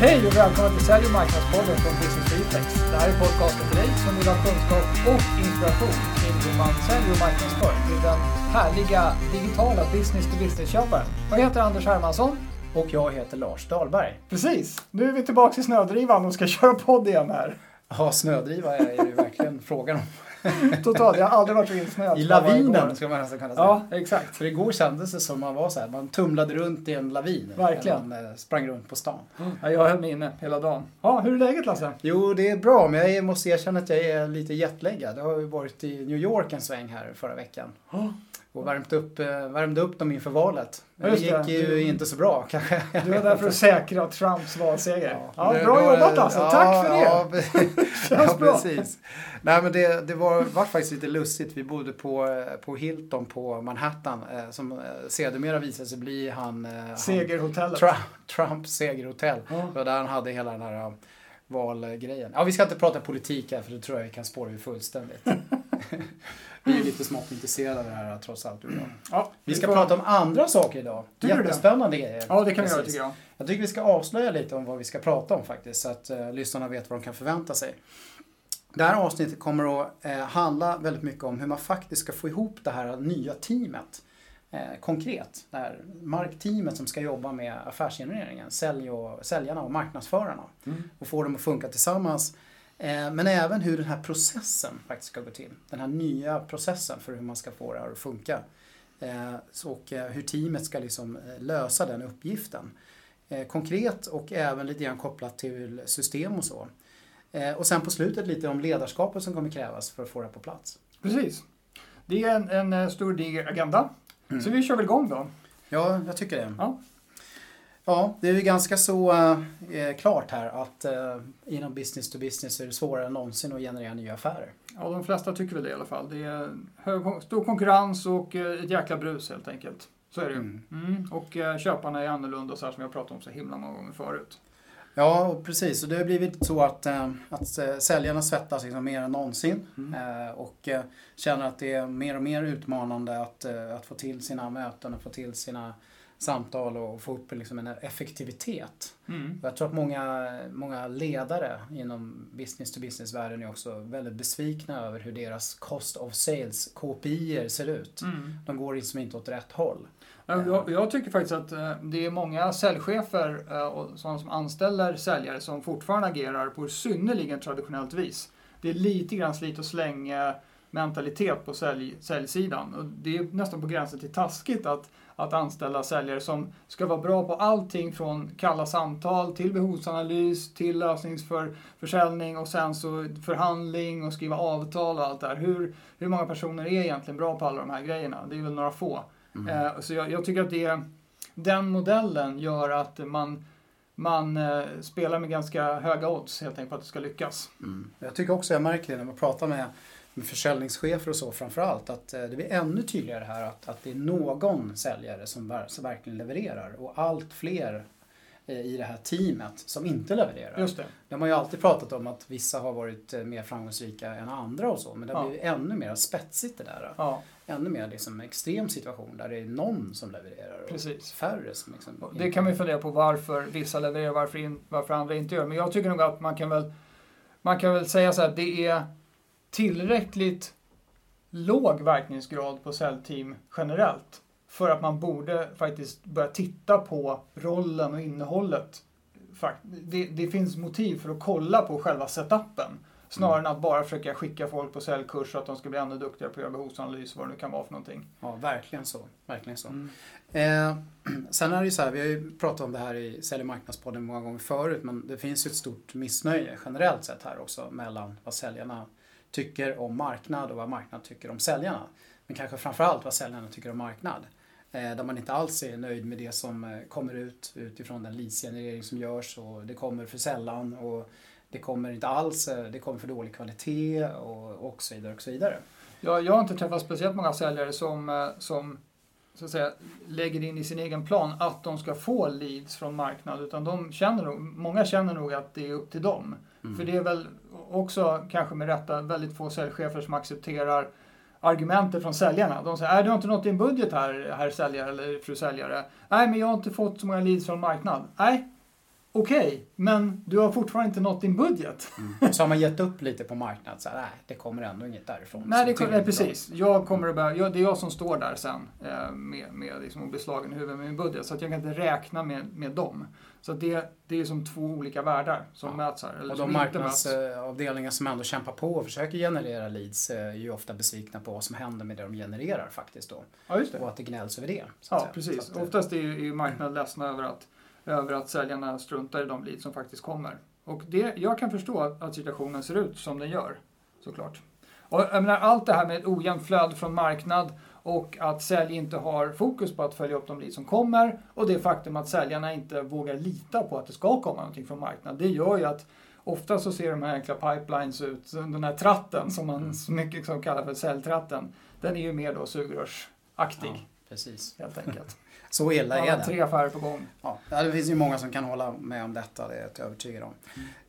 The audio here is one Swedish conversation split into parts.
Hej och välkommen till Sälj och marknadspodden från Business Reflex. Det här är podcasten för dig som vill ha kunskap och inspiration kring hur man säljer och marknadsför till den härliga digitala business-to-business-köparen. Jag heter Anders Hermansson. Och jag heter Lars Dahlberg. Precis, nu är vi tillbaka i snödrivan och ska köra podd igen här. Ja, snödriva är ju verkligen frågan om. Totalt, jag har aldrig varit så insnöad. I lavinen ska man nästan kunna säga. Ja, exakt. För igår kändes det som man var så här, man tumlade runt i en lavin. Verkligen. Man eh, sprang runt på stan. Ja, jag höll mig inne hela dagen. Ja, hur är läget Lasse? Jo, det är bra, men jag måste erkänna att jag är lite jetlaggad. Jag har ju varit i New York en sväng här förra veckan. Och värmt upp, eh, värmde upp dem inför valet. Ja, Det gick det. ju Du- inte så bra kanske. Du är där för att säkra Trumps valseger. Ja, det- bra jobbat alltså. ja, Tack för det. Ja, Känns ja bra. precis. Nej men det, det var, var faktiskt lite lustigt. Vi bodde på, eh, på Hilton på Manhattan eh, som sedermera visade sig bli han, eh, han Segerhotellet. Trump, Trumps segerhotell. Ja. Det var där han hade hela den här valgrejen. Ja, vi ska inte prata politik här för det tror jag vi kan spåra ur fullständigt. vi är lite smått intresserade av det här trots allt. Ja, Vi ska prata om andra saker idag. Tycker? Jättespännande grejer. Ja, det kan vi göra tycker jag. Jag tycker vi ska avslöja lite om vad vi ska prata om faktiskt, så att eh, lyssnarna vet vad de kan förvänta sig. Det här avsnittet kommer att eh, handla väldigt mycket om hur man faktiskt ska få ihop det här nya teamet. Eh, konkret, det här markteamet som ska jobba med affärsgenereringen, sälj och, säljarna och marknadsförarna. Och få dem att funka tillsammans. Eh, men även hur den här processen faktiskt ska gå till. Den här nya processen för hur man ska få det här att funka. Eh, och eh, hur teamet ska liksom lösa den uppgiften. Konkret och även lite grann kopplat till system och så. Och sen på slutet lite om ledarskapet som kommer krävas för att få det på plats. Precis. Det är en, en stor diger agenda. Mm. Så vi kör väl igång då. Ja, jag tycker det. Ja. Ja, det är ju ganska så eh, klart här att eh, inom business to business är det svårare än någonsin att generera nya affärer. Ja, de flesta tycker väl det i alla fall. Det är hög, stor konkurrens och eh, ett jäkla brus helt enkelt. Så är det ju. Mm. Mm. Och eh, köparna är annorlunda så här som jag pratat om så himla många gånger förut. Ja, och precis. Och det har blivit så att, eh, att eh, säljarna svettas liksom mer än någonsin eh, och eh, känner att det är mer och mer utmanande att, eh, att få till sina möten och få till sina samtal och få upp liksom en effektivitet. Mm. Jag tror att många, många ledare inom business to business-världen är också väldigt besvikna över hur deras cost of sales, KPI, ser ut. Mm. De går liksom inte åt rätt håll. Ja, Jag, jag tycker faktiskt att eh, det är många säljchefer eh, och sådana som anställer säljare som fortfarande agerar på synnerligen traditionellt vis. Det är lite grann slit och släng mentalitet på sälj, säljsidan. Och det är nästan på gränsen till taskigt att, att anställa säljare som ska vara bra på allting från kalla samtal till behovsanalys till lösningsförsäljning och sen så förhandling och skriva avtal och allt det här. Hur, hur många personer är egentligen bra på alla de här grejerna? Det är väl några få. Eh, Så jag, jag tycker att det, den modellen gör att man, man eh, spelar med ganska höga odds helt enkelt på att det ska lyckas. Mm. Jag tycker också jag märker det när man pratar med, med försäljningschefer och så framförallt att eh, det blir ännu tydligare här att, att det är någon säljare som, som verkligen levererar och allt fler eh, i det här teamet som inte levererar. Just det. Det har ju alltid pratat om att vissa har varit eh, mer framgångsrika än andra och så men det Ja. blivit ännu mer spetsigt det där. Ja, Ännu mer liksom extrem situation där det är någon som levererar och Precis. färre som liksom Och det kan man ju fundera på varför vissa levererar varför, in, varför andra inte gör. Men jag tycker nog att man kan väl, man kan väl säga så här att det är tillräckligt låg verkningsgrad på säljteam generellt för att man borde faktiskt börja titta på rollen och innehållet. Det, det finns motiv för att kolla på själva setupen snarare än att bara försöka skicka folk på säljkurs så att de ska bli ännu duktigare på att göra behovsanalys vad det nu kan vara för någonting. Ja, verkligen så. Verkligen så. Mm. Eh, sen är det ju så här, vi har ju pratat om det här i Sälj och marknadspodden många gånger förut, men det finns ju ett stort missnöje generellt sett här också mellan vad säljarna tycker om marknad och vad marknad tycker om säljarna. Men kanske framförallt vad säljarna tycker om marknad. Eh, där man inte alls är nöjd med det som eh, kommer ut utifrån den leadsgenerering som görs och det kommer för sällan och det kommer inte alls, eh, det kommer för dålig kvalitet och, och så vidare och så vidare. Jag, jag har inte träffat speciellt många säljare som, som så att säga, lägger in i sin egen plan att de ska få leads från marknad. Utan de känner nog, många känner nog att det är upp till dem. För det är väl också, kanske med rätta, väldigt få säljchefer som accepterar argumenter från säljarna. De säger, "Nej, du har inte nått din budget här, herr säljare eller fru säljare. Nej, men jag har inte fått så många leads från marknad. Nej, okej, men du har fortfarande inte nått din budget. Mm. Så har man gett upp lite på marknaden. Så här, nej, det kommer ändå inget därifrån. Nej, det, nej, är precis. Jag kommer att börja, jag, det är jag som står där sen eh, med, med liksom, och blir slagen i huvudet med min budget. Så att jag kan inte räkna med, med dem. Så det, det är som två olika världar som Ja. möts här. Eller Och de marknadsavdelningar som ändå kämpar på och försöker generera leads eh, är ju ofta besvikna på vad som händer med det de genererar faktiskt då. Ja. Och att det gnälls över det. Ja, säga. precis. Att, eh, Oftast är ju marknaden ledsna över att, över att säljarna struntar i de leads som faktiskt kommer. Och det, jag kan förstå att, situationen ser ut som den gör, såklart. Och jag menar, allt det här med ett ojämnt flöde från marknad och att sälj inte har fokus på att följa upp de leads som kommer och det faktum att säljarna inte vågar lita på att det ska komma någonting från marknad. Det gör ju att ofta så ser de här enkla pipelines ut, den här tratten som man så mycket som kallar för säljtratten, den är ju mer då sugrörsaktig ja, precis. helt enkelt. Så illa är har det. tre affärer på gång. Ja, det finns ju många som kan hålla med om detta, det är jag övertygad om.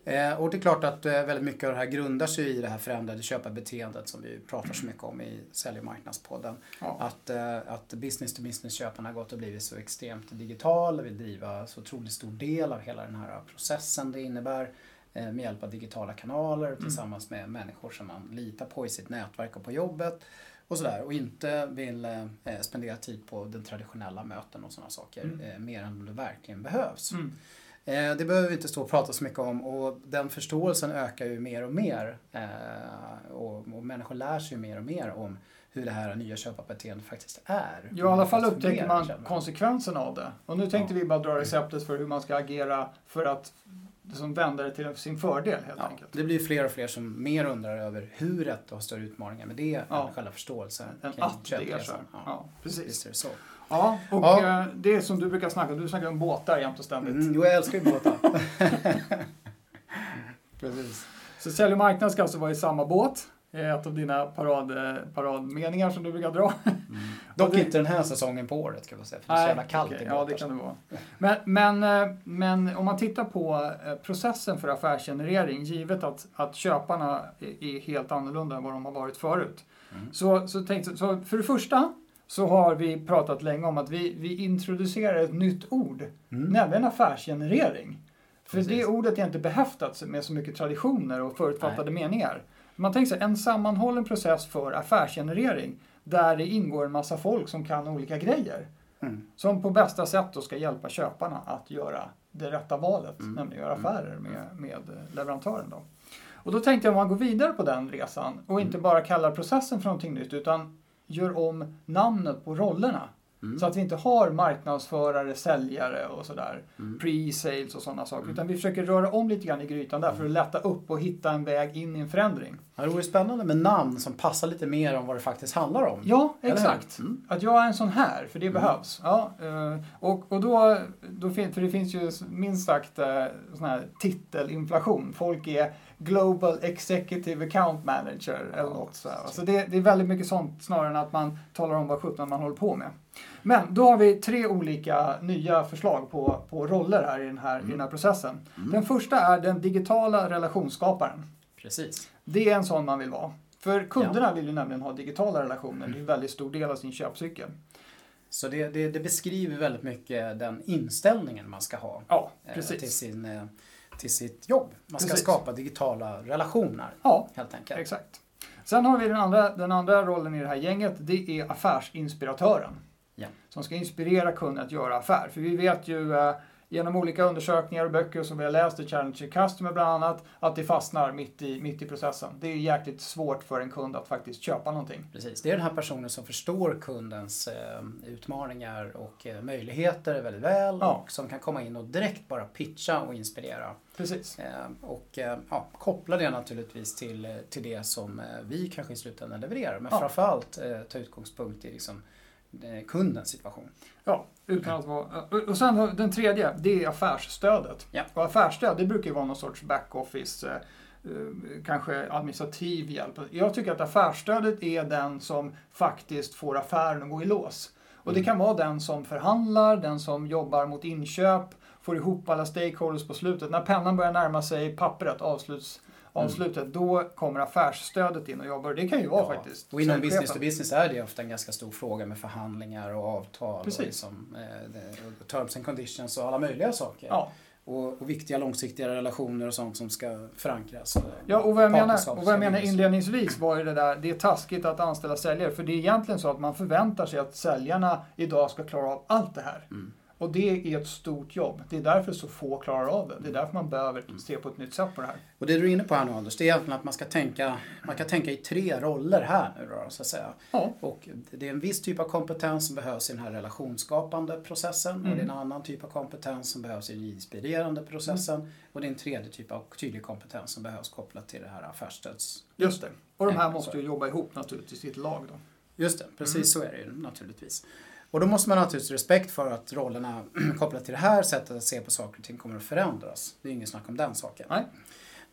Eh, och det är klart att eh, väldigt mycket av det här grundar sig i det här förändrade köparbeteendet som vi pratar så mycket om i Sälj och marknadspodden. Ja. Att, eh, att business to business-köparna har gått och blivit så extremt digital vill driva så otroligt stor del av hela den här processen det innebär med hjälp av digitala kanaler tillsammans med människor som man litar på i sitt nätverk och på jobbet och sådär och inte vill eh, spendera tid på den traditionella möten och sådana saker Mm. eh, mer än det verkligen behövs. Mm. Eh, det behöver vi inte stå och prata så mycket om och den förståelsen ökar ju mer och mer. Eh, och, och människor lär sig ju mer och mer om hur det här nya köparbeteendet faktiskt är. Ja, i alla fall upptäcker man konsekvenserna av det. Och nu tänkte vi bara dra receptet för hur man ska agera för att liksom vända det till sin fördel helt Ja, enkelt. det blir fler och fler som mer undrar över hur och har större utmaningar med det Ja. än själva förståelsen Än kring att det är så. Ja, Ja, precis. Är det så. Ja, och Ja. eh, det är som du brukar snacka om, du snackar om båtar jämt och ständigt. Mm, jo, jag älskar ju båtar. Precis. Så sälj och marknad ska alltså vara i samma båt. Är ett av dina parad, eh, paradmeningar som du brukar dra. Dock det- inte den här säsongen på året ska jag säga, för det är så jävla kallt i Ja, det kan det vara. Men, men, eh, men om man tittar på eh, processen för affärsgenerering, givet att, att köparna är- helt annorlunda än vad de har varit förut. Mm. Så, så, tänkte, så för det första så har vi pratat länge om att vi, vi introducerar ett nytt ord, Mm. nämligen affärsgenerering. För Precis. det ordet är inte behäftat med så mycket traditioner och förutfattade meningar. Man tänker sig en sammanhållen process för affärsgenerering där det ingår en massa folk som kan olika grejer. Mm. Som på bästa sätt då ska hjälpa köparna att göra det rätta valet, Mm. nämligen göra affärer med, med leverantören. Då. Och då tänkte jag om man går vidare på den resan och inte bara kallar processen för någonting nytt utan gör om namnet på rollerna. Mm. Så att vi inte har marknadsförare, säljare och sådär, Mm. pre-sales och sådana saker. Utan vi försöker röra om lite grann i grytan där för att lätta upp och hitta en väg in i en förändring. Ja, det vore spännande med namn som passar lite mer om vad det faktiskt handlar om. Ja, exakt. Mm. Att jag är en sån här, för det behövs. Ja, eh, och, och då, då för det finns ju minst sagt eh, sån här titelinflation. Folk är Global Executive Account Manager eller Ja, något sådär. så. Så det, det är väldigt mycket sånt snarare än att man talar om vad sjutton man håller på med. Men då har vi tre olika nya förslag på, på roller här i den här, i den här processen. Mm. Den första är den digitala relationsskaparen. Precis. Det är en sån man vill vara. För kunderna vill ju nämligen ha digitala relationer. Det är en väldigt stor del av sin köpcykel. Så det, det, det beskriver väldigt mycket den inställningen man ska ha Ja, eh, till, sin, eh, till sitt jobb. Man ska Precis. skapa digitala relationer Ja, helt enkelt. exakt. Sen har vi den andra, den andra rollen i det här gänget. Det är affärsinspiratören. Ja. Som ska inspirera kunden att göra affär. För vi vet ju eh, genom olika undersökningar och böcker som vi har läst i Challenge Customer bland annat, att det fastnar mitt i, mitt i processen. Det är jäkligt svårt för en kund att faktiskt köpa någonting. Precis. Det är den här personen som förstår kundens eh, utmaningar och eh, möjligheter väldigt väl Ja. och som kan komma in och direkt bara pitcha och inspirera. Precis. Eh, och eh, ja, koppla det naturligtvis till, eh, till det som eh, vi kanske i slutändan levererar. Men Ja. framförallt ta utgångspunkt i liksom, kundens situation. Ja, utan att vara... och- Och sen den tredje, det är affärsstödet. Ja. Och affärsstöd, det brukar ju vara någon sorts backoffice, eh, eh, kanske administrativ hjälp. Jag tycker att affärsstödet är den som faktiskt får affären att gå i lås. Och det Mm. kan vara den som förhandlar, den som jobbar mot inköp, får ihop alla stakeholders på slutet. När pennan börjar närma sig pappret, avsluts, avslutet, då kommer affärsstödet in och jobbar. Det kan ju vara Ja, faktiskt Och inom business to business är det ofta en ganska stor fråga med förhandlingar och avtal Precis. och, liksom, eh, terms and conditions och alla möjliga saker. Ja, och, och viktiga långsiktiga relationer och sånt som ska förankras. eh, Ja, och vad jag menar, och vad jag menar inledningsvis var ju det där, det är taskigt att anställa säljare. För det är egentligen så att man förväntar sig att säljarna idag ska klara av allt det här. Mm. Och det är ett stort jobb. Det är därför så få klarar av det. Det är därför man behöver Mm. se på ett nytt sätt på det här. Och det du är inne på här nu Anders, det är egentligen att man ska tänka, man kan tänka i tre roller här nu då, så att säga. Ja, Och det är en viss typ av kompetens som behövs i den här relationsskapande processen och det är en Mm. annan typ av kompetens som behövs i den inspirerande processen och det är en tredje typ av tydlig kompetens som behövs kopplat till det här affärsstöds... just det. Och de här Ja, måste ju jobba ihop naturligtvis i ett lag då. Just det, precis Mm. så är det ju naturligtvis. Och då måste man naturligtvis ha respekt för att rollerna kopplat till det här sättet att se på saker och ting kommer att förändras. Det är inget snack om den saken. Nej.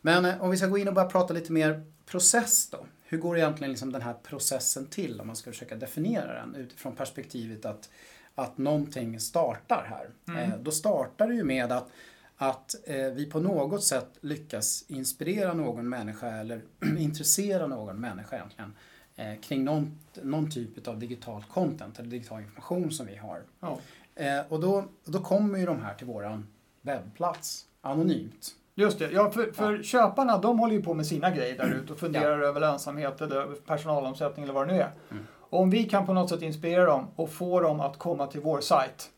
Men eh, om vi ska gå in och börja prata lite mer process då. Hur går egentligen liksom den här processen till om man ska försöka definiera den utifrån perspektivet att, att någonting startar här. Mm. Eh, då startar det ju med att, att eh, vi på något sätt lyckas inspirera någon människa eller intressera någon människa egentligen eh, kring någon, någon typ av digital content eller digital information som vi har. Ja. Eh, och då, då kommer ju de här till våran webbplats anonymt. Just det, ja, för, för köparna de håller ju på med sina grejer där ute och funderar över lönsamhet eller personalomsättning eller vad det nu är. Mm. Och om vi kan på något sätt inspirera dem och få dem att komma till vår sajt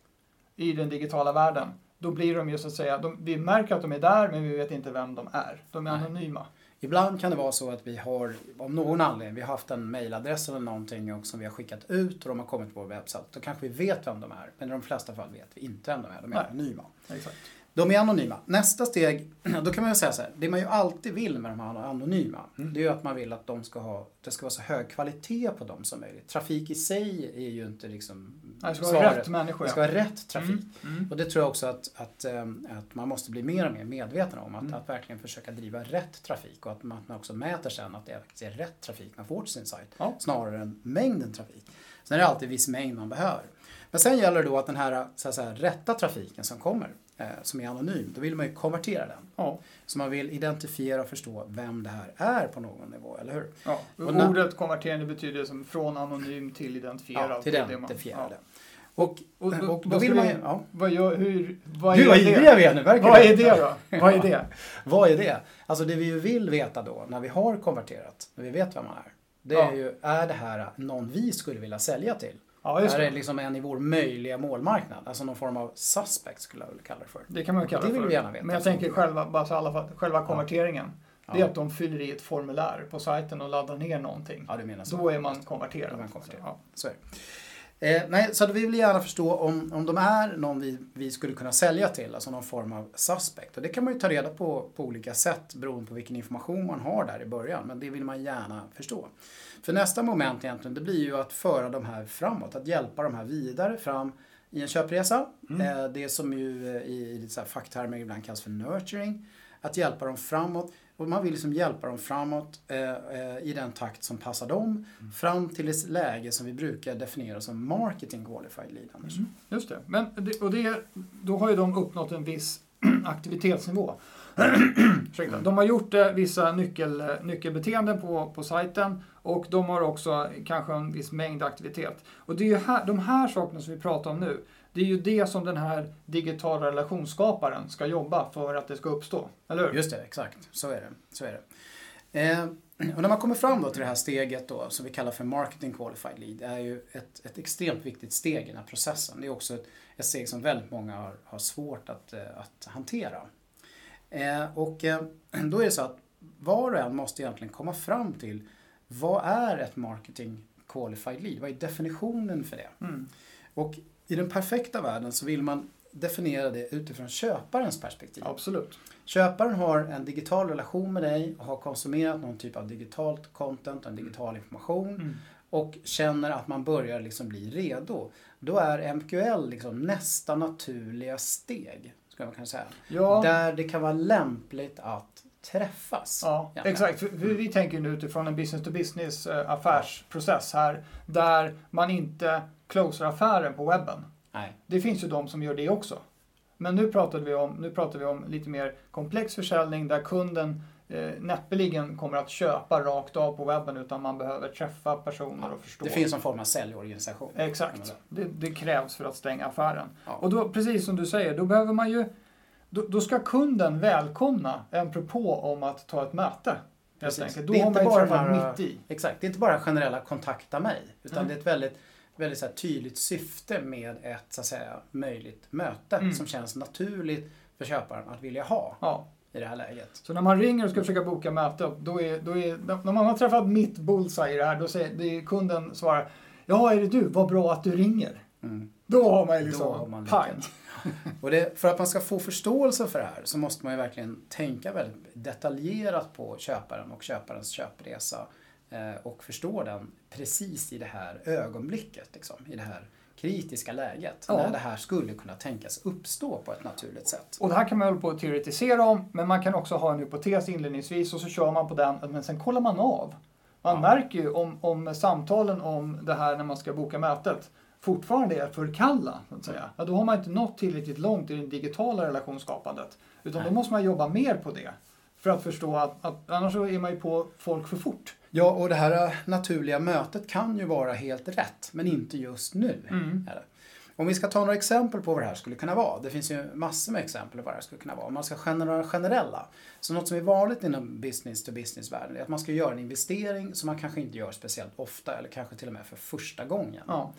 i den digitala världen, då blir de ju så att säga, de, vi märker att de är där men vi vet inte vem de är. De är Nej. anonyma. Ibland kan det vara så att vi har, om någon anledning, vi har haft en mailadress eller någonting som vi har skickat ut och de har kommit till vår webbsajt. Då kanske vi vet vem de är, men i de flesta fall vet vi inte vem de är. De är Nej. anonyma. Exakt. De är anonyma. Nästa steg, då kan man ju säga så här, det man ju alltid vill med de här anonyma, Mm. det är ju att man vill att de ska ha, det ska vara så hög kvalitet på dem som möjligt. Trafik i sig är ju inte liksom Det ska vara rätt människor. Det ska vara rätt trafik. Mm. Mm. Och det tror jag också att, att, ehm, att man måste bli mer och mer medveten om. Att, Mm. att verkligen försöka driva rätt trafik och att man, att man också mäter sen att det faktiskt är rätt trafik man får till sin sajt. Ja. Snarare än mängden trafik. Sen är det alltid viss mängd man behöver. Men sen gäller det då att den här, så att säga, rätta trafiken som kommer, som är anonym, då vill man ju konvertera den. Ja. Så man vill identifiera och förstå vem det här är på någon nivå, eller hur? Ja. Och när- Ordet konverterande betyder som från anonym till identifierad. Ja, till ja. Och, Och, och, och, då vad vill man ju... Ja. Vad gör, hur, vad Gud vad är ivriga det? vi är nu, verkligen. Vad är det då? Vad är det? Vad är det? Alltså det vi ju vill veta då, när vi har konverterat, när vi vet vem man är. Det Ja. är ju, är det här någon vi skulle vilja sälja till? Ja, just är det det. liksom en i vår möjliga målmarknad? Alltså någon form av suspect skulle jag vilja kalla det för. Det kan man ju kalla Det vill för. vi gärna veta. Men jag tänker själva, bara så alla, själva konverteringen. Det är Ja. att de fyller i ett formulär på sajten och laddar ner någonting. Ja, du menar så. Då är man konverterad. Då är man konverterad. Ja. Så är det. Eh, nej, så vi vill gärna förstå om, om de är någon vi, vi skulle kunna sälja till, alltså någon form av suspect. Och det kan man ju ta reda på på olika sätt beroende på vilken information man har där i början. Men det vill man gärna förstå. För nästa moment egentligen, det blir ju att föra de här framåt, att hjälpa de här vidare fram i en köpresa. Mm. Eh, det som ju eh, i, i så här facktermer ibland kallas för nurturing. Att hjälpa dem framåt. Och man vill liksom hjälpa dem framåt eh, eh, i den takt som passar dem. Fram till ett läge som vi brukar definiera som marketing qualified lead, Anders. Mm, Just det. Men och det, då har ju de uppnått en viss aktivitetsnivå. Ursäkta. De har gjort eh, vissa nyckel, eh, nyckelbeteenden på, på sajten och de har också kanske en viss mängd aktivitet. Och det är ju här, de här sakerna som vi pratar om nu, det är ju det som den här digitala relationsskaparen ska jobba för att det ska uppstå. Eller hur? Just det, exakt. Så är det. Så är det. Eh, och när man kommer fram då till det här steget då, som vi kallar för marketing qualified lead, är ju ett, ett extremt viktigt steg i den här processen. Det är också ett, ett steg som väldigt många har, har svårt att, eh, att hantera. Eh, och eh, då är det så att var och en måste egentligen komma fram till vad är ett marketing qualified lead? Vad är definitionen för det? Mm. Och i den perfekta världen så vill man definiera det utifrån köparens perspektiv. Absolut. Köparen har en digital relation med dig och har konsumerat någon typ av digitalt content, en digital information Mm. och känner att man börjar liksom bli redo. Då är MQL liksom nästa naturliga steg, skulle man kunna säga. Ja. Där det kan vara lämpligt att träffas. Ja, exakt. För vi tänker nu utifrån en business to business eh, affärsprocess här, där man inte closar affären på webben. Nej. Det finns ju de som gör det också. Men nu pratar vi om, nu pratar vi om lite mer komplex försäljning där kunden eh, näppeligen kommer att köpa rakt av på webben utan man behöver träffa personer och förstå. Det finns en form av säljorganisation. Exakt. Det, det krävs för att stänga affären. Ja. Och då, precis som du säger, då behöver man ju då, då ska kunden välkomna en propå om att ta ett möte. Precis. enkelt. Det Då är har inte man bara mitt i. Exakt, det är inte bara generella kontakta mig. Utan Mm. det är ett väldigt, väldigt så här tydligt syfte med ett så att säga, möjligt möte Mm. som känns naturligt för köparen att vilja ha Ja. i det här läget. Så när man ringer och ska försöka boka möte, då är, då är, när man har träffat mitt bullseye i det här, då säger kunden svarar Ja, är det du? Vad bra att du ringer. Mm. Då har man ju liksom har man pang. Och det, för att man ska få förståelse för det här så måste man ju verkligen tänka väldigt detaljerat på köparen och köparens köpresa och förstå den precis i det här ögonblicket, liksom, i det här kritiska läget. Ja. När det här skulle kunna tänkas uppstå på ett naturligt sätt. Och det här kan man hålla på att teoretisera om, men man kan också ha en hypotes inledningsvis och så kör man på den, men sen kollar man av. Man Ja. märker ju om, om samtalen om det här när man ska boka mötet fortfarande är för kalla, så att säga. Ja, då har man inte nått tillräckligt långt i det digitala relationsskapandet. Utan då Nej. måste man jobba mer på det. För att förstå att, att annars så är man ju på folk för fort. Ja, och det här naturliga mötet kan ju vara helt rätt, men inte just nu. Mm. Om vi ska ta några exempel på vad det här skulle kunna vara. Det finns ju massor med exempel på vad det här skulle kunna vara. Om man ska generera generella. Så något som är vanligt inom business to business-världen är att man ska göra en investering som man kanske inte gör speciellt ofta eller kanske till och med för första gången. Ja.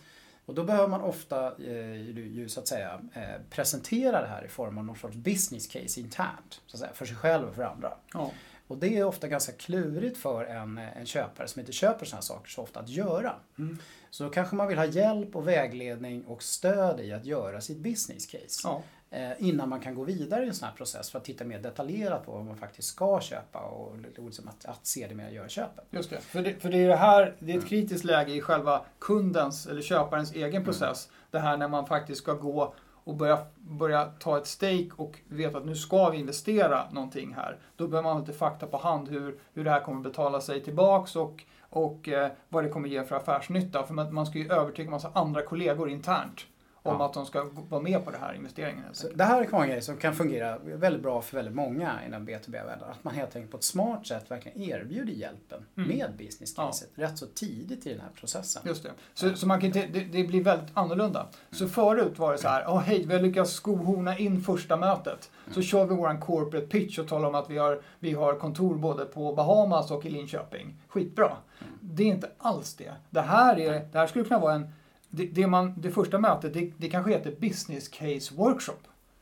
Och då behöver man ofta eh, ju, så att säga eh, presentera det här i form av någon sorts business case internt. Så att säga, för sig själv och för andra. Ja. Och det är ofta ganska klurigt för en, en köpare som inte köper sådana saker så ofta att göra. Mm. Så då kanske man vill ha hjälp och vägledning och stöd i att göra sitt business case. Ja. Eh, innan man kan gå vidare i en sån här process för att titta mer detaljerat på vad man faktiskt ska köpa och liksom att, att se det med göra köpet. Just det. För, det. för det är det här, det är ett kritiskt läge i själva kundens eller köparens egen process. Det här när man faktiskt ska gå och börja, börja ta ett stake och veta att nu ska vi investera någonting här. Då behöver man ha lite fakta på hand hur, hur det här kommer betala sig tillbaks och, och eh, vad det kommer ge för affärsnytta. För man, man ska ju övertyga en massa andra kollegor internt om Ja. att de ska vara med på det här investeringen. det här är en grej som kan fungera väldigt bra för väldigt många inom B2B-världen. Att man helt enkelt på ett smart sätt verkligen erbjuder hjälpen Mm. med business caset rätt så tidigt i den här processen. Just det. Så, så man kan det, det blir väldigt annorlunda. Så förut var det så här, oh, hej, vi har lyckats skohorna in första mötet. Så kör vi våran corporate pitch och talar om att vi har, vi har kontor både på Bahamas och i Linköping. Skitbra. Det är inte alls det. Det här, är, det här skulle kunna vara en, det, det, man, det första mötet, det, det kanske heter business case workshop.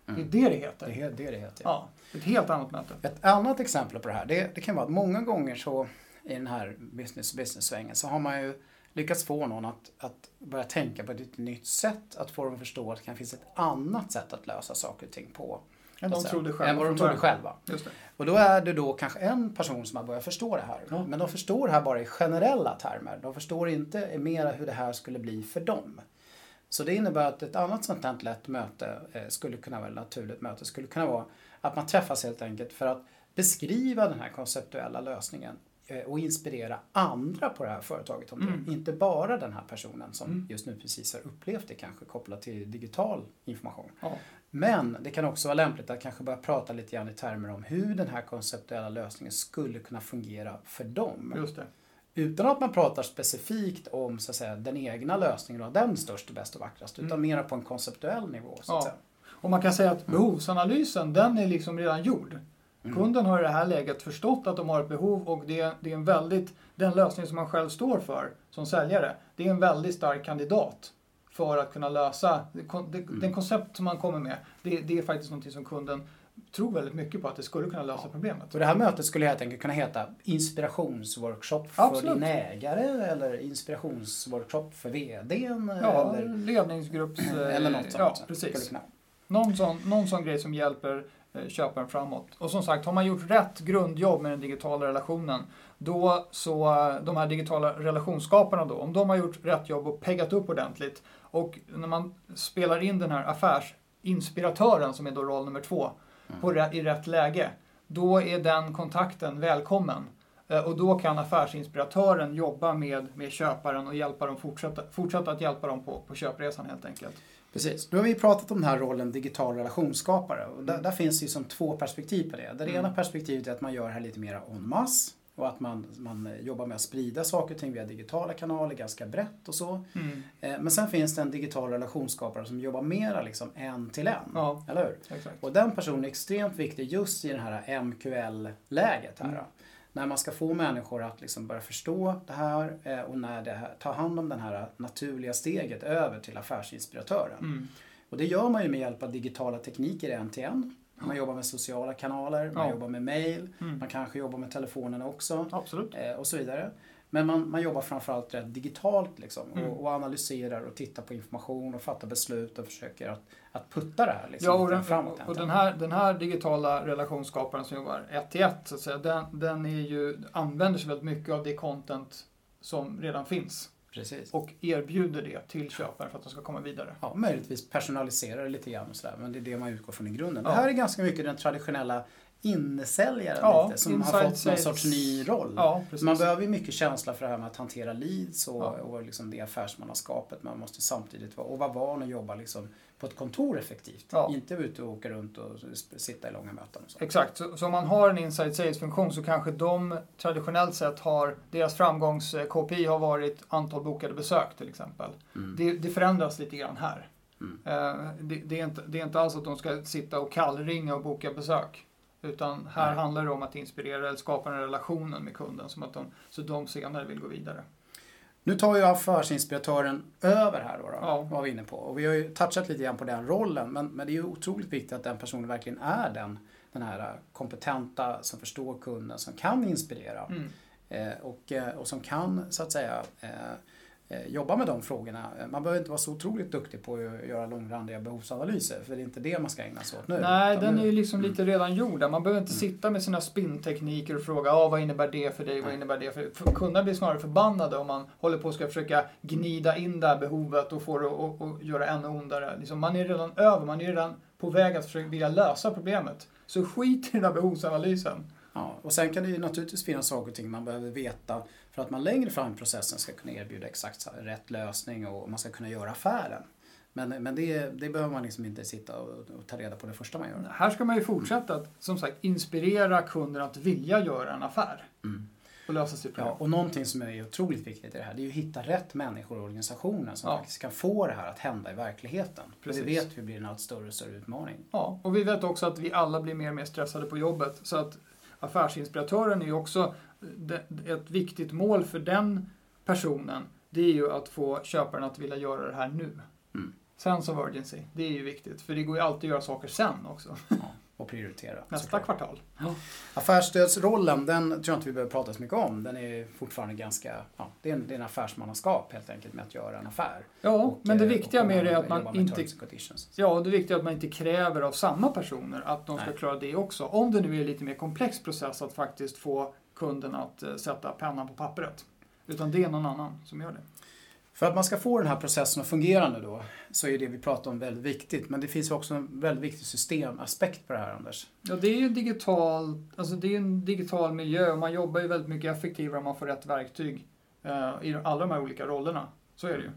Det är det det Det heter. är det det heter. Ja, ett helt annat möte. Ett annat exempel på det här, det, det kan vara att många gånger så i den här business-business-svängen så har man ju lyckats få någon att, att börja tänka på ett nytt sätt, att få dem att förstå att det kan finnas ett annat sätt att lösa saker och ting på. Än de trodde själva Än vad de trodde själva. Just det. Och då är det då kanske en person som har börjat förstå det här. Ja. Men de förstår det här bara i generella termer. De förstår inte mera hur det här skulle bli för dem. Så det innebär att ett annat sånt här lätt möte eh, skulle kunna vara ett naturligt möte skulle kunna vara att man träffas helt enkelt för att beskriva den här konceptuella lösningen eh, och inspirera andra på det här företaget om Mm. det. Inte bara den här personen som Mm. just nu precis har upplevt det kanske kopplat till digital information. Ja. Men det kan också vara lämpligt att kanske börja prata lite grann i termer om hur den här konceptuella lösningen skulle kunna fungera för dem. Just det. Utan att man pratar specifikt om så att säga, den egna lösningen och den störst bäst och vackrast. Utan Mm. mera på en konceptuell nivå. Så att Ja. säga. Och man kan säga att behovsanalysen, den är liksom redan gjord. Mm. Kunden har i det här läget förstått att de har ett behov och det, det är en väldigt, den lösning som man själv står för som säljare, det är en väldigt stark kandidat för att kunna lösa, det, Mm. den koncept som man kommer med, det, det är faktiskt någonting som kunden tror väldigt mycket på att det skulle kunna lösa problemet. Och det här mötet skulle helt enkelt kunna heta inspirationsworkshop för Absolut. din ägare eller inspirationsworkshop för VDn. Ja, eller, ledningsgrupps... eh, eller något sånt. Ja, precis. Någon sån, någon sån grej som hjälper eh, köparen framåt. Och som sagt, har man gjort rätt grundjobb med den digitala relationen, då så, eh, de här digitala relationsskaparna då, om de har gjort rätt jobb och peggat upp ordentligt och när man spelar in den här affärsinspiratören som är då roll nummer två på, rä- i rätt läge, då är den kontakten välkommen. Eh, Och då kan affärsinspiratören jobba med, med köparen och hjälpa dem fortsätta, fortsätta att hjälpa dem på, på köpresan helt enkelt. Precis. Nu har vi pratat om den här rollen digital relationsskapare. Och där, där finns det ju som två perspektiv på det. Det Mm. ena perspektivet är att man gör det här lite mer en masse. Och att man, man jobbar med att sprida saker och ting via digitala kanaler ganska brett och så. Mm. Eh, Men sen finns det en digital relationsskapare som jobbar mera liksom en till en. Ja. Eller hur? Exakt. Och den personen är extremt viktig just i det här MQL-läget här. Mm. När man ska få människor att liksom börja förstå det här eh, och när det här, ta hand om det här naturliga steget över till affärsinspiratören. Mm. Och det gör man ju med hjälp av digitala tekniker en till en. Man jobbar med sociala kanaler, man Ja. jobbar med mail, Mm. man kanske jobbar med telefonen också Absolut. eh, och så vidare. Men man, man jobbar framförallt rätt digitalt liksom, Mm. och, och analyserar och tittar på information och fattar beslut och försöker att, att putta det här liksom, Ja, och, den, framåt. och den, här, den här digitala relationsskaparen som jobbar ett till ett, så att säga, den, den är ju, använder sig väldigt mycket av det content som redan finns Precis. och erbjuder det till köparen för att de ska komma vidare. Ja, möjligtvis personalisera det lite grann och sådär, men det är det man utgår från i grunden. Ja. Det här är ganska mycket den traditionella innesäljaren Ja, lite, som har fått någon sorts ny roll. Ja. Man behöver ju mycket känsla för det här med att hantera leads och, Ja. och liksom det affärsmannaskapet. Man måste samtidigt vara, och vara van att jobba liksom på ett kontor effektivt. Ja. Inte ute och åka runt och sitta i långa möten. Och så. Exakt, så, så om man har en inside sales-funktion så kanske de traditionellt sett har, deras framgångs-KPI har varit antal bokade besök till exempel. Mm. Det, det förändras lite grann här. Mm. Eh, det, det, är inte, det är inte alls att de ska sitta och kallringa och boka besök. Utan här Nej. handlar det om att inspirera eller skapa en relationen med kunden som att de, så de senare vill gå vidare. Nu tar ju affärsinspiratören över här då, då Ja. var vi inne på. Och vi har ju touchat lite grann på den rollen, men, men det är ju otroligt viktigt att den personen verkligen är den, den här kompetenta som förstår kunden, som kan inspirera. Mm. Eh, och, eh, och som kan så att säga eh, jobba med de frågorna. Eh, Man behöver inte vara så otroligt duktig på att göra långrandiga behovsanalyser för det är inte det man ska ägna sig åt nu. Nej, den nu- är ju liksom lite redan gjord. Man behöver inte Mm. sitta med sina spinntekniker och fråga ah, vad innebär det för dig, vad innebär det för dig. För Kunderna blir snarare förbannade om man håller på att ska försöka gnida in det här behovet och få det att att göra ännu ondare. Liksom, man är redan över, man är redan på väg att försöka vilja lösa problemet. Så skit i den där behovsanalysen. Ja, och sen kan det ju naturligtvis finnas saker och ting man behöver veta för att man längre fram i processen ska kunna erbjuda exakt rätt lösning och man ska kunna göra affären. Men, men det, det behöver man liksom inte sitta och, och ta reda på det första man gör. Här ska man ju fortsätta att, som sagt, inspirera kunder att vilja göra en affär Mm. och lösa sitt problem. Ja, och någonting som är otroligt viktigt i det här det är ju att hitta rätt människor och organisationer som Ja. faktiskt kan få det här att hända i verkligheten. För det Precis. vet vi blir en allt större och större utmaning. Ja, och vi vet också att vi alla blir mer och mer stressade på jobbet. Så att affärsinspiratören är ju också det- ett viktigt mål för den personen. Det är ju att få köparen att vilja göra det här nu. Mm. Sense of urgency, det är ju viktigt. För det går ju alltid att göra saker sen också. Ja, och prioritera. Nästa såklart. kvartal. Affärsstödsrollen, den tror jag inte vi behöver prata så mycket om. Den är fortfarande ganska, ja, det är en, det är en affärsmannaskap helt enkelt med att göra en affär. Ja, Och, men det eh, viktiga och med det är att man inte. Ja, det viktiga är att man inte kräver av samma personer att de ska Nej. klara det också. Om det nu är en lite mer komplex process att faktiskt få kunden att eh, sätta pennan på pappret. Utan det är någon annan som gör det. För att man ska få den här processen att fungera nu då, så är det vi pratar om väldigt viktigt. Men det finns också en väldigt viktig systemaspekt på det här, Anders. Ja, det är ju digital, alltså det är en digital miljö och man jobbar ju väldigt mycket effektivare om man får rätt verktyg eh, i alla de här olika rollerna. Så är det ju.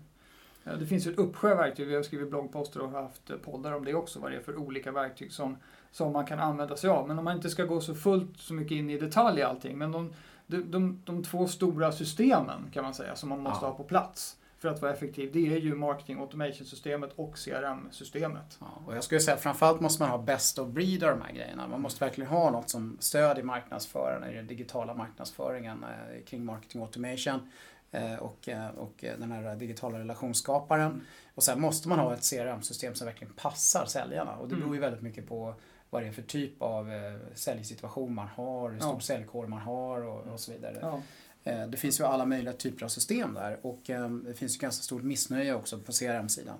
Eh, det finns ju ett uppsjö verktyg, vi har skrivit bloggposter och haft poddar om det också, vad det är för olika verktyg som, som man kan använda sig av. Men om man inte ska gå så fullt så mycket in i detalj i allting, men de, de, de, de två stora systemen kan man säga som man måste Ja. ha på plats för att vara effektiv, det är ju marketing automation-systemet och CRM-systemet. Ja, och jag skulle säga framförallt måste man ha best of breed av de här grejerna. Man måste verkligen ha något som stödjer marknadsföraren i den digitala marknadsföringen eh, kring marketing automation eh, och, eh, och den här digitala relationsskaparen. Och sen måste man ha ett CRM-system som verkligen passar säljarna och det beror ju väldigt mycket på vad det är för typ av eh, säljsituation man har, hur stor Ja. säljkår man har och, och så vidare. Ja. Eh, Det finns ju alla möjliga typer av system där och eh, det finns ju ganska stort missnöje också på CRM-sidan.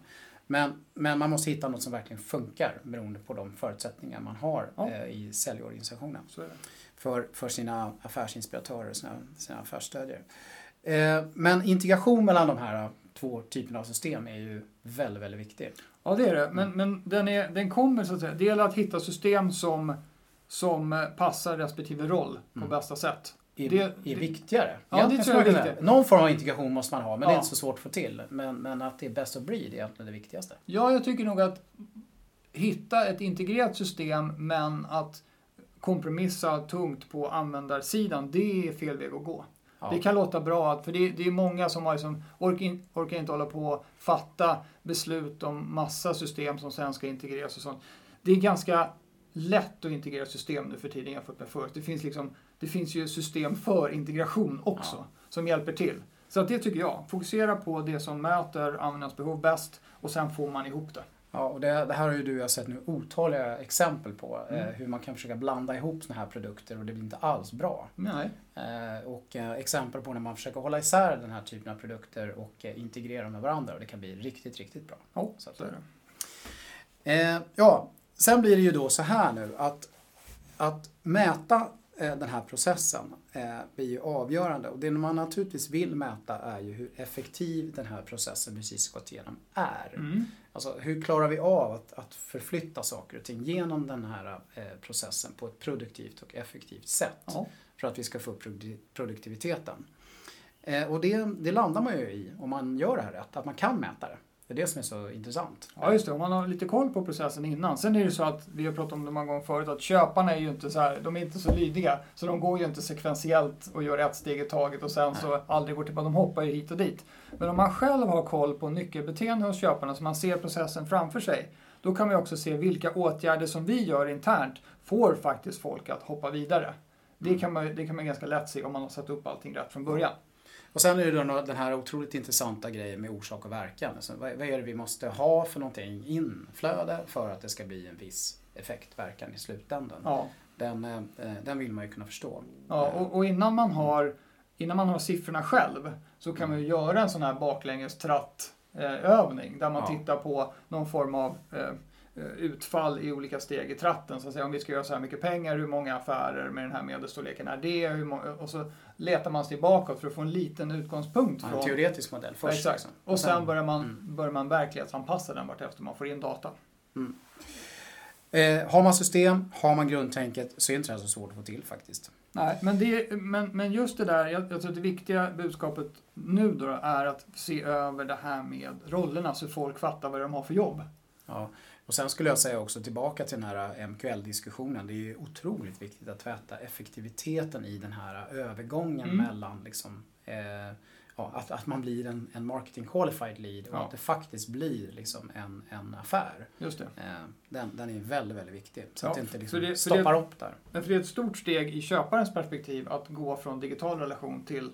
Men, men man måste hitta något som verkligen funkar beroende på de förutsättningar man har Ja. eh, i säljorganisationen för, för sina affärsinspiratörer och sina, sina affärsstödjare. Men integration mellan de här två typerna av system är ju väldigt, väldigt viktig. Ja, det är det. Men, men den, är, den kommer så att säga. Det gäller att hitta system som, som passar respektive roll på Mm. bästa sätt. Är, Det- är viktigare. Ja, det tror jag är viktigt. Någon form av integration måste man ha, men det är Ja. inte så svårt att få till. Men, men att det är best of breed är egentligen det viktigaste. Ja, jag tycker nog att hitta ett integrerat system men att kompromissa tungt på användarsidan, det är fel väg att gå. Ja. Det kan låta bra, för det, det är många som har liksom, orkar, in, orkar inte hålla på och fatta beslut om massa system som sen ska integreras och sånt. Det är ganska lätt att integrera system nu för tiden jämfört med förut. Det finns, liksom, det finns ju system för integration också Ja. som hjälper till. Så det tycker jag. Fokusera på det som möter användarnas behov bäst och sen får man ihop det. Ja, och det, det här har ju du och jag sett nu otaliga exempel på. Mm. Eh, hur man kan försöka blanda ihop såna här produkter och det blir inte alls bra. Nej. Eh, och eh, exempel på när man försöker hålla isär den här typen av produkter och eh, integrera dem med varandra och det kan bli riktigt, riktigt bra. Ja, Så så är det. Eh, ja, sen blir det ju då så här nu att, att mäta eh, den här processen eh, blir ju avgörande och det man naturligtvis vill mäta är ju hur effektiv den här processen precis gått igenom är. Mm. Alltså hur klarar vi av att, att förflytta saker och ting genom den här eh, processen på ett produktivt och effektivt sätt Ja. för att vi ska få upp produ- produktiviteten. Eh, och det, det landar man ju i om man gör det här rätt, att man kan mäta det. Det är det som är så intressant. Ja, just det. Om man har lite koll på processen innan. Sen är det så att, vi har pratat om det många gånger förut, att köparna är ju inte så här, de är inte så lydiga. Så de går ju inte sekventiellt och gör ett steg i taget och sen så aldrig går tillbaka. De hoppar ju hit och dit. Men om man själv har koll på nyckelbeteende hos köparna, så man ser processen framför sig, då kan man ju också se vilka åtgärder som vi gör internt får faktiskt folk att hoppa vidare. Det kan man, det kan man ganska lätt se om man har satt upp allting rätt från början. Och sen är det då den här otroligt intressanta grejen med orsak och verkan. Alltså, vad, vad är det vi måste ha för någonting inflöde för att det ska bli en viss effekt, verkan i slutändan? Ja. Den, eh, den vill man ju kunna förstå. Ja, och, och innan, man har, innan man har siffrorna själv så kan man ju göra en sån här baklänges tratt eh, övning där man Ja. tittar på någon form av eh, eh, utfall i olika steg i tratten. Så att säga, om vi ska göra så här mycket pengar, hur många affärer med den här medelstorleken är det? Och så letar man sig bakåt för att få en liten utgångspunkt. Ja, Från, en teoretisk modell först. exakt. liksom. Och sen börjar man, Mm. börjar man verklighetsanpassa den vartefter man får in data. Eh, har man system, har man grundtänket så är inte det så svårt att få till faktiskt. Nej, men, det, men, men just det där, jag, jag tror att det viktiga budskapet nu då är att se över det här med rollerna så folk fattar vad de har för jobb. Ja. Och sen skulle jag säga också tillbaka till den här MQL-diskussionen. Det är ju otroligt viktigt att tvätta effektiviteten i den här övergången Mm. mellan liksom, eh, ja, att, att man blir en, en marketing qualified lead och Ja. att det faktiskt blir liksom en, en affär. Just det. Eh, den, den är väldigt, väldigt viktig. Så Ja, att det inte liksom det- stoppar upp där. Men för det är ett stort steg i köparens perspektiv att gå från digital relation till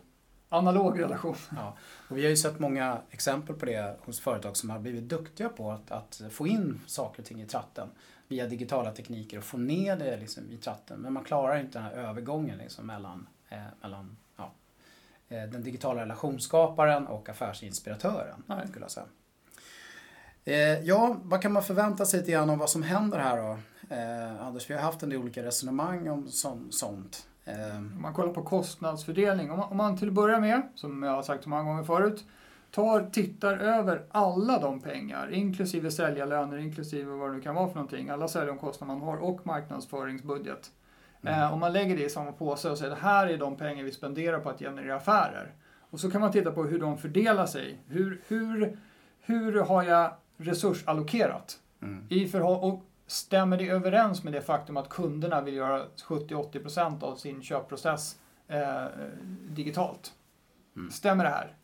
analog relation. Ja. Och vi har ju sett många exempel på det hos företag som har blivit duktiga på att, att få in saker och ting i tratten via digitala tekniker och få ner det liksom i tratten. Men man klarar inte den här övergången liksom mellan, eh, mellan ja, eh, den digitala relationsskaparen och affärsinspiratören. Nej. Skulle jag säga. Eh, ja, vad kan man förvänta sig lite grann om vad som händer här då? Eh, Anders, vi har haft en del olika resonemang om sånt. Eh, Om man kollar på kostnadsfördelning, om man, om man till att börja med, som jag har sagt så många gånger förut, tar, tittar över alla de pengar, inklusive säljarlöner, inklusive vad det nu kan vara för någonting, alla säljomkostnader man har och marknadsföringsbudget. Mm. Eh, om man lägger det i samma påse och säger det här är de pengar vi spenderar på att generera affärer. Och så kan man titta på hur de fördelar sig. Hur, hur, hur har jag resursallokerat? mm. I förhåll- och stämmer det överens med det faktum att kunderna vill göra 70-80% av sin köpprocess eh, digitalt? Mm. Stämmer det här?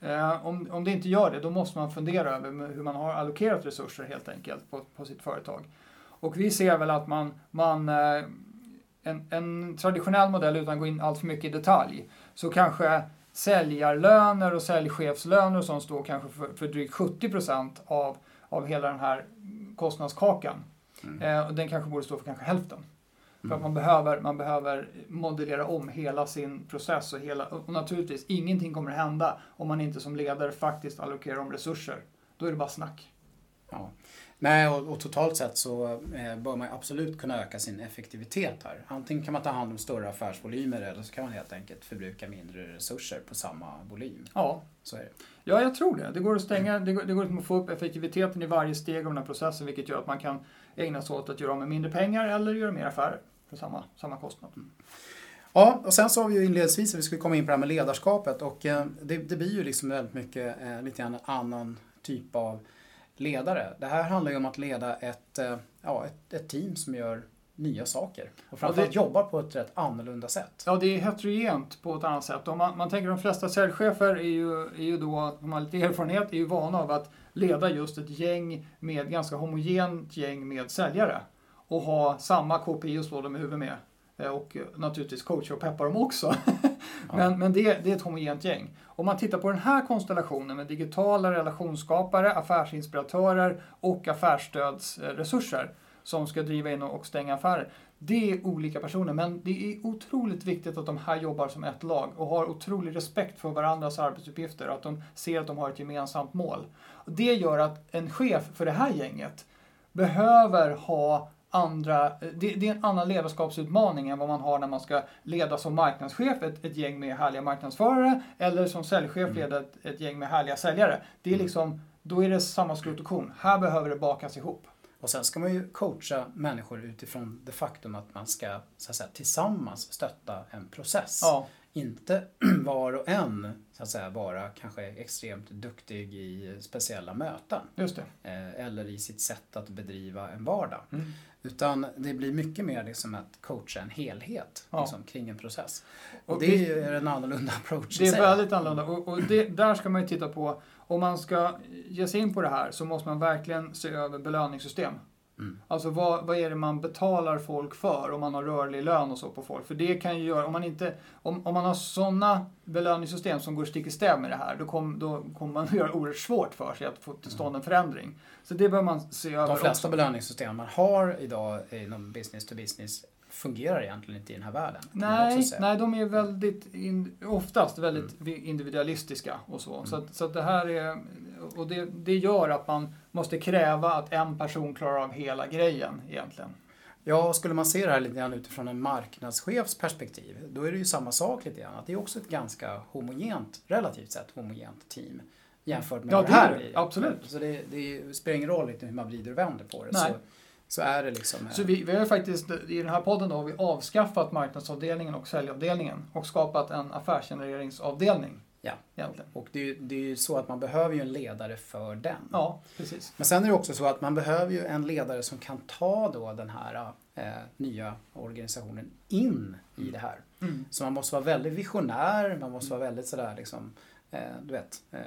Eh, om, om det inte gör det, då måste man fundera över hur man har allokerat resurser helt enkelt på, på sitt företag. Och vi ser väl att man, man eh, en, en traditionell modell utan att gå in allt för mycket i detalj, så kanske säljarlöner och säljchefslöner och sånt står kanske för, för drygt 70% av, av hela den här kostnadskakan. Mm. Eh, och den kanske borde stå för kanske hälften. För att Mm. man behöver, man behöver modellera om hela sin process och, hela, och naturligtvis ingenting kommer hända om man inte som ledare faktiskt allokerar om resurser. Då är det bara snack. Ja. Nej, och, och totalt sett så eh, bör man absolut kunna öka sin effektivitet här. Antingen kan man ta hand om större affärsvolymer eller så kan man helt enkelt förbruka mindre resurser på samma volym. Ja, Så är det. ja jag tror det. Det går att stänga, det går, det går att få upp effektiviteten i varje steg av den här processen vilket gör att man kan ägna sig åt att göra av med mindre pengar eller göra mer affärer för samma, samma kostnad. Ja, och sen sa vi ju inledningsvis att vi skulle komma in på det här med ledarskapet och eh, det, det blir ju liksom väldigt mycket eh, lite grann en annan typ av ledare. Det här handlar ju om att leda ett, eh, ja, ett, ett team som gör nya saker. Och framförallt det- jobbar på ett rätt annorlunda sätt. Ja, det är heterogent på ett annat sätt. Om man, man tänker de flesta säljchefer är ju, är ju då, de har lite erfarenhet, är ju vana av att leda just ett gäng med, ganska homogent gäng med säljare. Och ha samma KPI och slå dem i huvudet med. Eh, Och eh, naturligtvis coacha och peppa dem också. men men det, det är ett homogent gäng. Om man tittar på den här konstellationen med digitala relationsskapare, affärsinspiratörer och affärsstödsresurser som ska driva in och stänga affärer. Det är olika personer, men det är otroligt viktigt att de här jobbar som ett lag och har otrolig respekt för varandras arbetsuppgifter och att de ser att de har ett gemensamt mål. Det gör att en chef för det här gänget behöver ha andra, det, det är en annan ledarskapsutmaning än vad man har när man ska leda som marknadschef ett, ett gäng med härliga marknadsförare eller som säljchef leda ett, ett gäng med härliga säljare. Det är liksom, då är det samma skrot och korn. Här behöver det bakas ihop. Och sen ska man ju coacha människor utifrån det faktum att man ska så att säga, tillsammans stötta en process. Ja, Inte var och en så att säga, vara kanske extremt duktig i speciella möten. just det. eh, Eller i sitt sätt att bedriva en vardag. Mm. Utan det blir mycket mer liksom att coacha en helhet Ja. liksom, kring en process. Och, Och det vi- är en annorlunda approach Det är väldigt annorlunda och, och det, där ska man ju titta på, om man ska ge sig in på det här så måste man verkligen se över belöningssystem. Mm. Alltså vad, vad är det man betalar folk för om man har rörlig lön och så på folk? För det kan ju göra, om man inte, om, om man har sådana belöningssystem som går stick i stäv med det här, då, kom, då kommer man att göra oerhört svårt för sig att få till stånd en förändring. Så det bör man se över De flesta också. belöningssystem man har idag inom business to business fungerar egentligen inte i den här världen. Nej, nej, de är väldigt, in, oftast väldigt individualistiska och så. Så, att, så att det här är, och det, det gör att man måste kräva att en person klarar av hela grejen egentligen. Ja, och skulle man se det här lite grann utifrån en marknadschefs perspektiv, då är det ju samma sak lite grann. Att det är också ett ganska homogent, relativt sett homogent team jämfört med Ja, det är här blir. Absolut. Så det, det spelar ingen roll lite hur man vrider och vänder på det. Nej. Så, så är det liksom. Så vi, vi har faktiskt, i den här podden då, har vi avskaffat marknadsavdelningen och säljavdelningen och skapat en affärsgenereringsavdelning. Ja. Egentligen. Och det, är ju- det är ju så att man behöver ju en ledare för den. Ja, precis. Men sen är det också så att man behöver ju en ledare som kan ta då den här eh, nya organisationen in i det här. Mm. Så man måste vara väldigt visionär, man måste vara väldigt sådär liksom, eh, du vet, eh,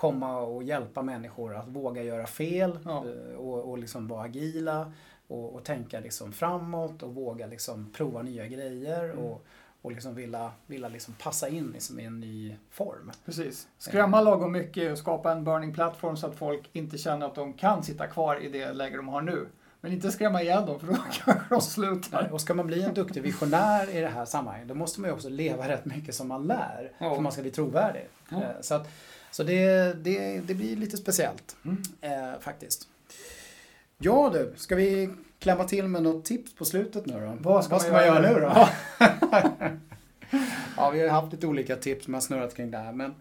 komma och hjälpa människor att våga göra fel Ja. eh, och, och liksom vara agila och, och tänka liksom framåt och våga liksom prova nya grejer Mm. och, och liksom vilja, vilja liksom passa in liksom i en ny form. Precis. Skrämma lagom mycket och skapa en burning platform så att folk inte känner att de kan sitta kvar i det läge de har nu. Men inte skrämma ihjäl dem för då kanske de slutar. Och ska man bli en duktig visionär i det här sammanhanget då måste man ju också leva rätt mycket som man lär Ja. för man ska bli trovärdig. Ja. Eh, Så, att, så det, det, det blir lite speciellt Mm. eh, faktiskt. Ja du, ska vi klämma till med något tips på slutet nu då? Vad ska man man göra göra nu då? ja, vi har haft lite olika tips som har snurrat kring det här. Men,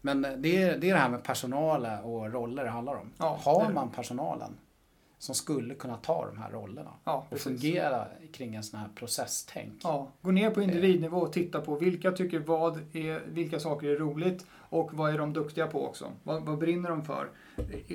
men det, är, det är det här med personal och roller det handlar om. Ja, har man personalen som skulle kunna ta de här rollerna Ja, och fungera kring en sån här processtänk. Ja, gå ner på individnivå och titta på vilka tycker vad är, vilka saker är roligt och vad är de duktiga på också. Vad, vad brinner de för?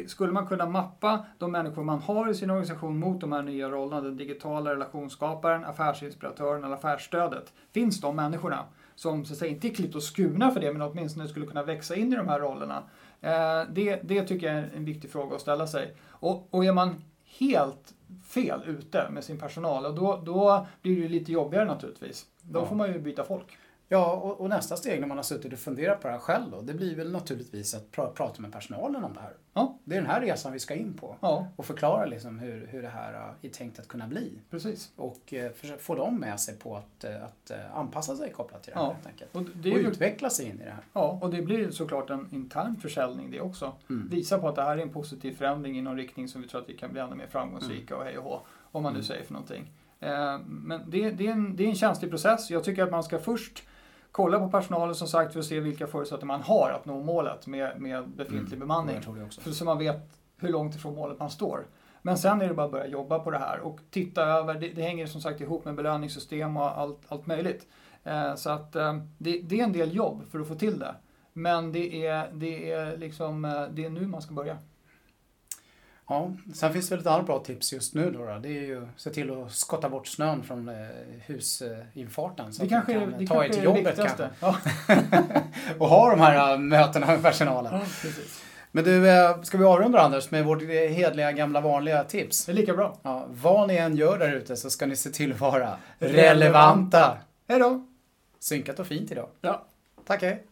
Skulle man kunna mappa de människor man har i sin organisation mot de här nya rollerna, den digitala relationsskaparen, affärsinspiratören eller affärsstödet. Finns de människorna som så att säga, inte är klippt och skurna för det men åtminstone skulle kunna växa in i de här rollerna? Eh, det, det tycker jag är en viktig fråga att ställa sig. Och, och är man helt fel ute med sin personal, och då, då blir det ju lite jobbigare naturligtvis. Då Ja. får man ju byta folk. Ja, och, och nästa steg när man har suttit och funderat på det här själv då, det blir väl naturligtvis att pra, prata med personalen om det här. Ja. Det är den här resan vi ska in på. Ja, Och förklara liksom hur, hur det här är tänkt att kunna bli. precis. Och eh, få dem med sig på att, eh, att eh, anpassa sig kopplat till det här Ja. helt enkelt. Och det, Och ju, utveckla sig in i det här. ja, och det blir såklart en intern försäljning det också. Mm. Visa på att det här är en positiv förändring i någon riktning som vi tror att vi kan bli ännu mer framgångsrika och hej och hå, om man nu Mm. säger för någonting. Eh, Men det, det, är en, det är en känslig process. Jag tycker att man ska först kolla på personalen som sagt för att se vilka förutsättningar man har att nå målet med, med befintlig Mm. bemanning. För så man vet hur långt ifrån målet man står. Men sen är det bara att börja jobba på det här och titta över, det, det hänger som sagt ihop med belöningssystem och allt, allt möjligt. Eh, så att eh, det, det är en del jobb för att få till det. Men det är, det är liksom, eh, det är nu man ska börja. Ja, sen finns det väl ett annat bra tips just nu då. då. Det är ju att se till att skotta bort snön från eh, husinfarten. Så Det att kanske är kan det ta kanske er till det jobbet kanske. Ja, Och ha de här äh, mötena med personalen. ja. Men du, eh, ska vi avrunda Anders med vårt hedliga gamla vanliga tips? Det är lika bra. Ja, vad ni än gör där ute så ska ni se till att vara Relevanta. relevanta. Hej då! Synkat och fint idag. Ja. Tack hej.